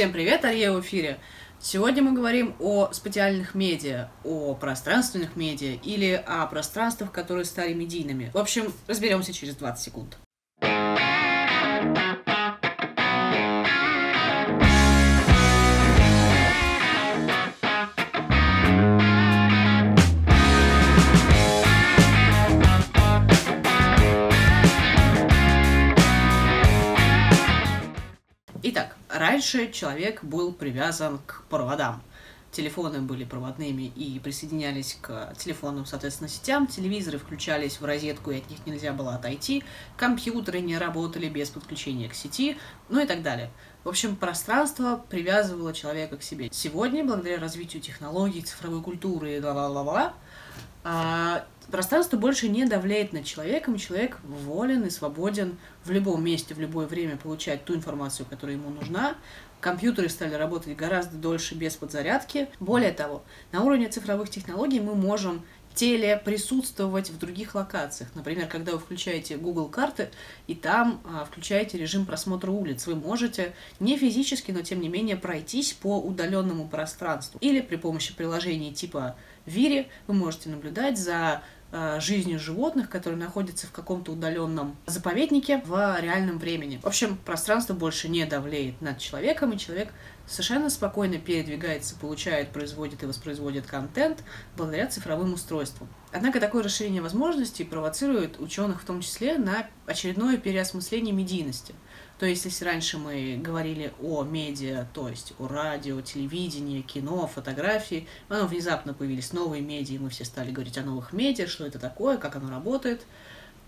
Всем привет, Ария в эфире. Сегодня мы говорим о специальных медиа, о пространственных медиа или о пространствах, которые стали медийными. В общем, разберемся через 20 секунд. Раньше человек был привязан к проводам. Телефоны были проводными и присоединялись к телефонным, соответственно, сетям. Телевизоры включались в розетку, и от них нельзя было отойти. Компьютеры не работали без подключения к сети, ну и так далее. В общем, пространство привязывало человека к себе. Сегодня, благодаря развитию технологий, цифровой культуры и ла-ла-ла-ла, а, пространство больше не давляет над человеком, человек волен и свободен в любом месте, в любое время получать ту информацию, которая ему нужна. Компьютеры стали работать гораздо дольше без подзарядки. Более того, на уровне цифровых технологий мы можем телеприсутствовать в других локациях. Например, когда вы включаете Google карты и там а, включаете режим просмотра улиц, вы можете не физически, но тем не менее пройтись по удаленному пространству. Или при помощи приложений типа Вири вы можете наблюдать за жизнью животных, которые находятся в каком-то удаленном заповеднике в реальном времени. В общем, пространство больше не давлеет над человеком, и человек совершенно спокойно передвигается, получает, производит и воспроизводит контент благодаря цифровым устройствам. Однако такое расширение возможностей провоцирует ученых в том числе на очередное переосмысление медийности – то есть, если раньше мы говорили о медиа, то есть о радио, телевидении, кино, фотографии, потом внезапно появились новые медиа, и мы все стали говорить о новых медиа, что это такое, как оно работает,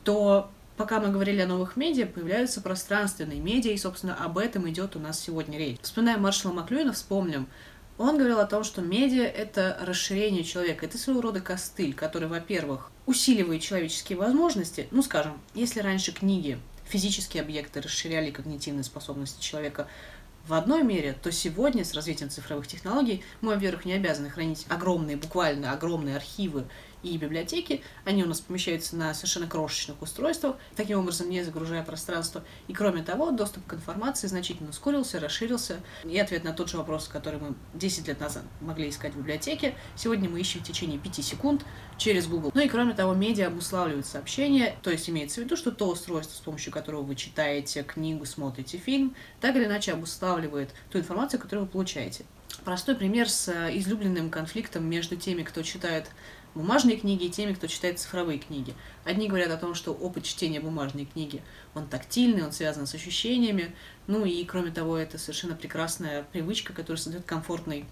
то пока мы говорили о новых медиа, появляются пространственные медиа, и, собственно, об этом идет у нас сегодня речь. Вспоминая Маршала Маклюина, вспомним, он говорил о том, что медиа — это расширение человека, это своего рода костыль, который, во-первых, усиливает человеческие возможности. Ну, скажем, если раньше книги физические объекты расширяли когнитивные способности человека в одной мере, то сегодня с развитием цифровых технологий мы, во-первых, не обязаны хранить огромные, буквально огромные архивы и библиотеки. Они у нас помещаются на совершенно крошечных устройствах, таким образом не загружая пространство. И кроме того, доступ к информации значительно ускорился, расширился. И ответ на тот же вопрос, который мы 10 лет назад могли искать в библиотеке, сегодня мы ищем в течение 5 секунд через Google. Ну и кроме того, медиа обуславливают сообщения, то есть имеется в виду, что то устройство, с помощью которого вы читаете книгу, смотрите фильм, так или иначе обуславливает ту информацию, которую вы получаете. Простой пример с излюбленным конфликтом между теми, кто читает бумажные книги и теми, кто читает цифровые книги. Одни говорят о том, что опыт чтения бумажной книги, он тактильный, он связан с ощущениями, ну и, кроме того, это совершенно прекрасная привычка, которая создает комфортный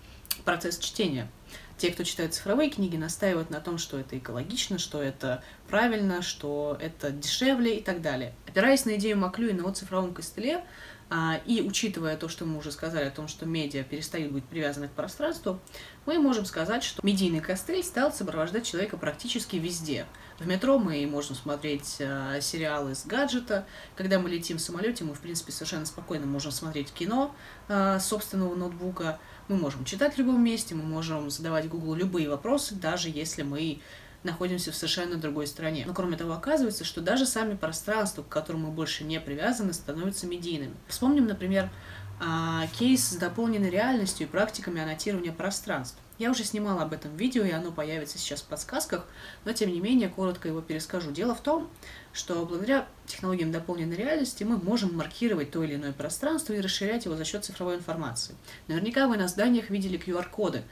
процесс чтения. Те, кто читает цифровые книги, настаивают на том, что это экологично, что это правильно, что это дешевле и так далее. Опираясь на идею Маклюина о цифровом костыле, а, и учитывая то, что мы уже сказали о том, что медиа перестают быть привязаны к пространству, мы можем сказать, что медийный костыль стал сопровождать человека практически везде. В метро мы можем смотреть э, сериалы с гаджета. Когда мы летим в самолете, мы, в принципе, совершенно спокойно можем смотреть кино э, собственного ноутбука. Мы можем читать в любом месте, мы можем задавать Google любые вопросы, даже если мы находимся в совершенно другой стране. Но кроме того, оказывается, что даже сами пространства, к которым мы больше не привязаны, становятся медийными. Вспомним, например, а, кейс с дополненной реальностью и практиками аннотирования пространств. Я уже снимала об этом видео, и оно появится сейчас в подсказках, но тем не менее коротко его перескажу. Дело в том, что благодаря технологиям дополненной реальности мы можем маркировать то или иное пространство и расширять его за счет цифровой информации. Наверняка вы на зданиях видели QR-коды,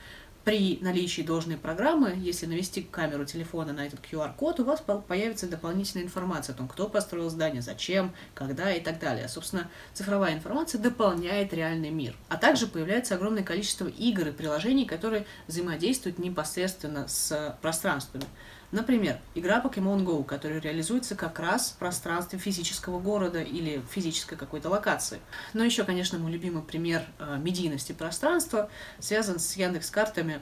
при наличии должной программы, если навести камеру телефона на этот QR-код, у вас появится дополнительная информация о том, кто построил здание, зачем, когда и так далее. Собственно, цифровая информация дополняет реальный мир. А также появляется огромное количество игр и приложений, которые взаимодействуют непосредственно с пространствами. Например, игра Pokemon Go, которая реализуется как раз в пространстве физического города или физической какой-то локации. Но еще, конечно, мой любимый пример э, медийности пространства связан с Яндекс-картами,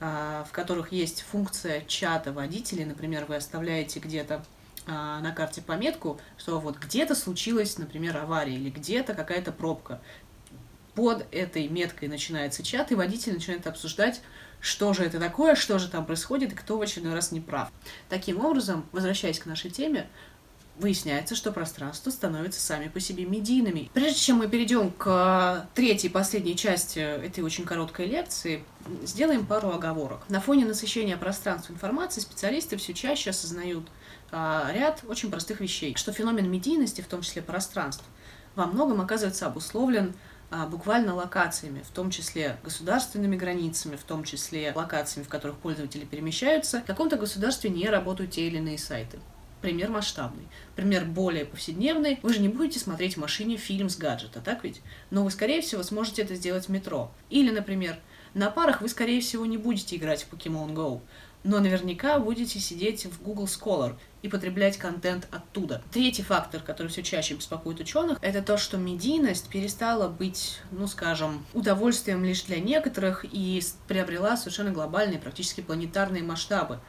э, в которых есть функция чата водителей. Например, вы оставляете где-то э, на карте пометку, что вот где-то случилась, например, авария или где-то какая-то пробка. Под этой меткой начинается чат, и водитель начинает обсуждать что же это такое, что же там происходит и кто в очередной раз не прав. Таким образом, возвращаясь к нашей теме, выясняется, что пространства становятся сами по себе медийными. Прежде чем мы перейдем к третьей, последней части этой очень короткой лекции, сделаем пару оговорок. На фоне насыщения пространства информации специалисты все чаще осознают а, ряд очень простых вещей, что феномен медийности, в том числе пространств, во многом оказывается обусловлен буквально локациями, в том числе государственными границами, в том числе локациями, в которых пользователи перемещаются. В каком-то государстве не работают те или иные сайты. Пример масштабный. Пример более повседневный. Вы же не будете смотреть в машине фильм с гаджета, так ведь? Но вы, скорее всего, сможете это сделать в метро. Или, например, на парах вы, скорее всего, не будете играть в Pokemon Go, но наверняка будете сидеть в Google Scholar и потреблять контент оттуда. Третий фактор, который все чаще беспокоит ученых, это то, что медийность перестала быть, ну скажем, удовольствием лишь для некоторых и приобрела совершенно глобальные, практически планетарные масштабы.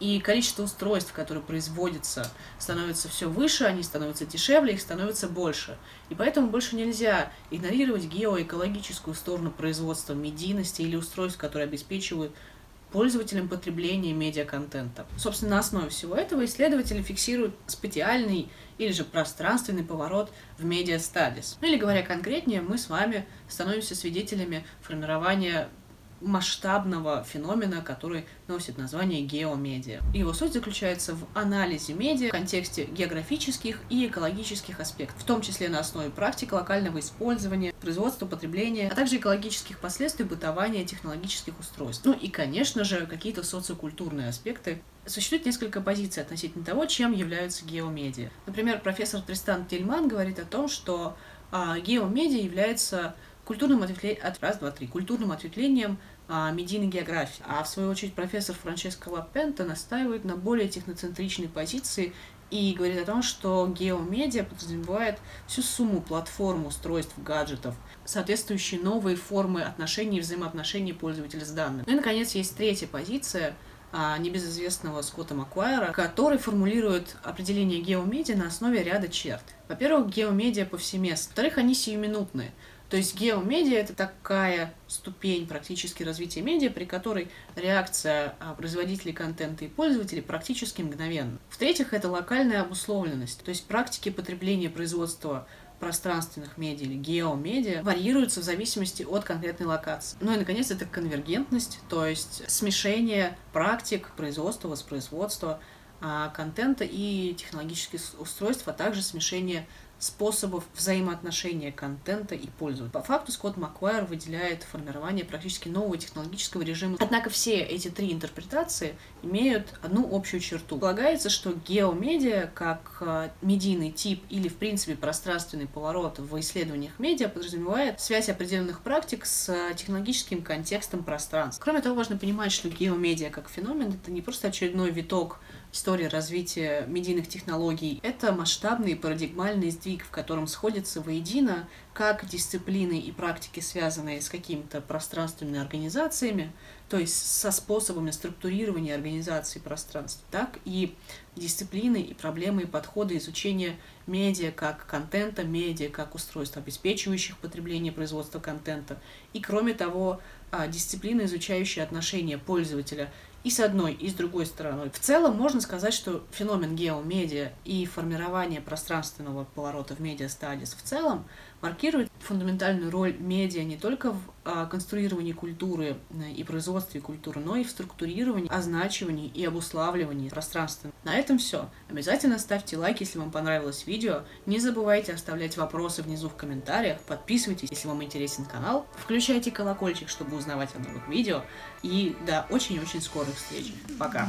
И количество устройств, которые производятся, становится все выше, они становятся дешевле, их становится больше. И поэтому больше нельзя игнорировать геоэкологическую сторону производства медийности или устройств, которые обеспечивают пользователям потребления медиаконтента. Собственно, на основе всего этого исследователи фиксируют специальный или же пространственный поворот в медиа стадис. Ну или говоря конкретнее, мы с вами становимся свидетелями формирования масштабного феномена, который носит название геомедиа. Его суть заключается в анализе медиа в контексте географических и экологических аспектов, в том числе на основе практик локального использования, производства, потребления, а также экологических последствий бытования технологических устройств. Ну и, конечно же, какие-то социокультурные аспекты. Существует несколько позиций относительно того, чем являются геомедиа. Например, профессор Тристан Тельман говорит о том, что а, геомедиа является культурным ответвлением, от, раз, два, три, культурным ответвлением а, медийной географии. А в свою очередь профессор Франческо Лапента настаивает на более техноцентричной позиции и говорит о том, что геомедиа подразумевает всю сумму платформ, устройств, гаджетов, соответствующие новые формы отношений и взаимоотношений пользователя с данными. Ну и, наконец, есть третья позиция, а, небезызвестного Скотта Макуайра, который формулирует определение геомедиа на основе ряда черт. Во-первых, геомедиа повсеместно. Во-вторых, они сиюминутные. То есть геомедиа — это такая ступень практически развития медиа, при которой реакция а, производителей контента и пользователей практически мгновенна. В-третьих, это локальная обусловленность, то есть практики потребления производства пространственных медиа или геомедиа варьируются в зависимости от конкретной локации. Ну и, наконец, это конвергентность, то есть смешение практик производства, воспроизводства а, контента и технологических устройств, а также смешение способов взаимоотношения контента и пользователя. По факту Скотт Маквайр выделяет формирование практически нового технологического режима. Однако все эти три интерпретации имеют одну общую черту. Полагается, что геомедиа, как э, медийный тип или, в принципе, пространственный поворот в исследованиях медиа, подразумевает связь определенных практик с технологическим контекстом пространства. Кроме того, важно понимать, что геомедиа как феномен — это не просто очередной виток истории развития медийных технологий. Это масштабный парадигмальный сдвиг, в котором сходятся воедино как дисциплины и практики, связанные с какими-то пространственными организациями, то есть со способами структурирования организации пространств, так и дисциплины и проблемы и подходы изучения медиа как контента, медиа как устройств, обеспечивающих потребление производства контента, и, кроме того, а, дисциплины, изучающие отношения пользователя и с одной, и с другой стороной. В целом можно сказать, что феномен геомедиа и формирование пространственного поворота в медиа-стадис в целом маркирует фундаментальную роль медиа не только в конструировании культуры э, и производстве культуры, но и в структурировании, означивании и обуславливании пространства. На этом все. Обязательно ставьте лайк, если вам понравилось видео. Не забывайте оставлять вопросы внизу в комментариях. Подписывайтесь, если вам интересен канал. Включайте колокольчик, чтобы узнавать о новых видео. И до очень-очень скорых встреч. Пока.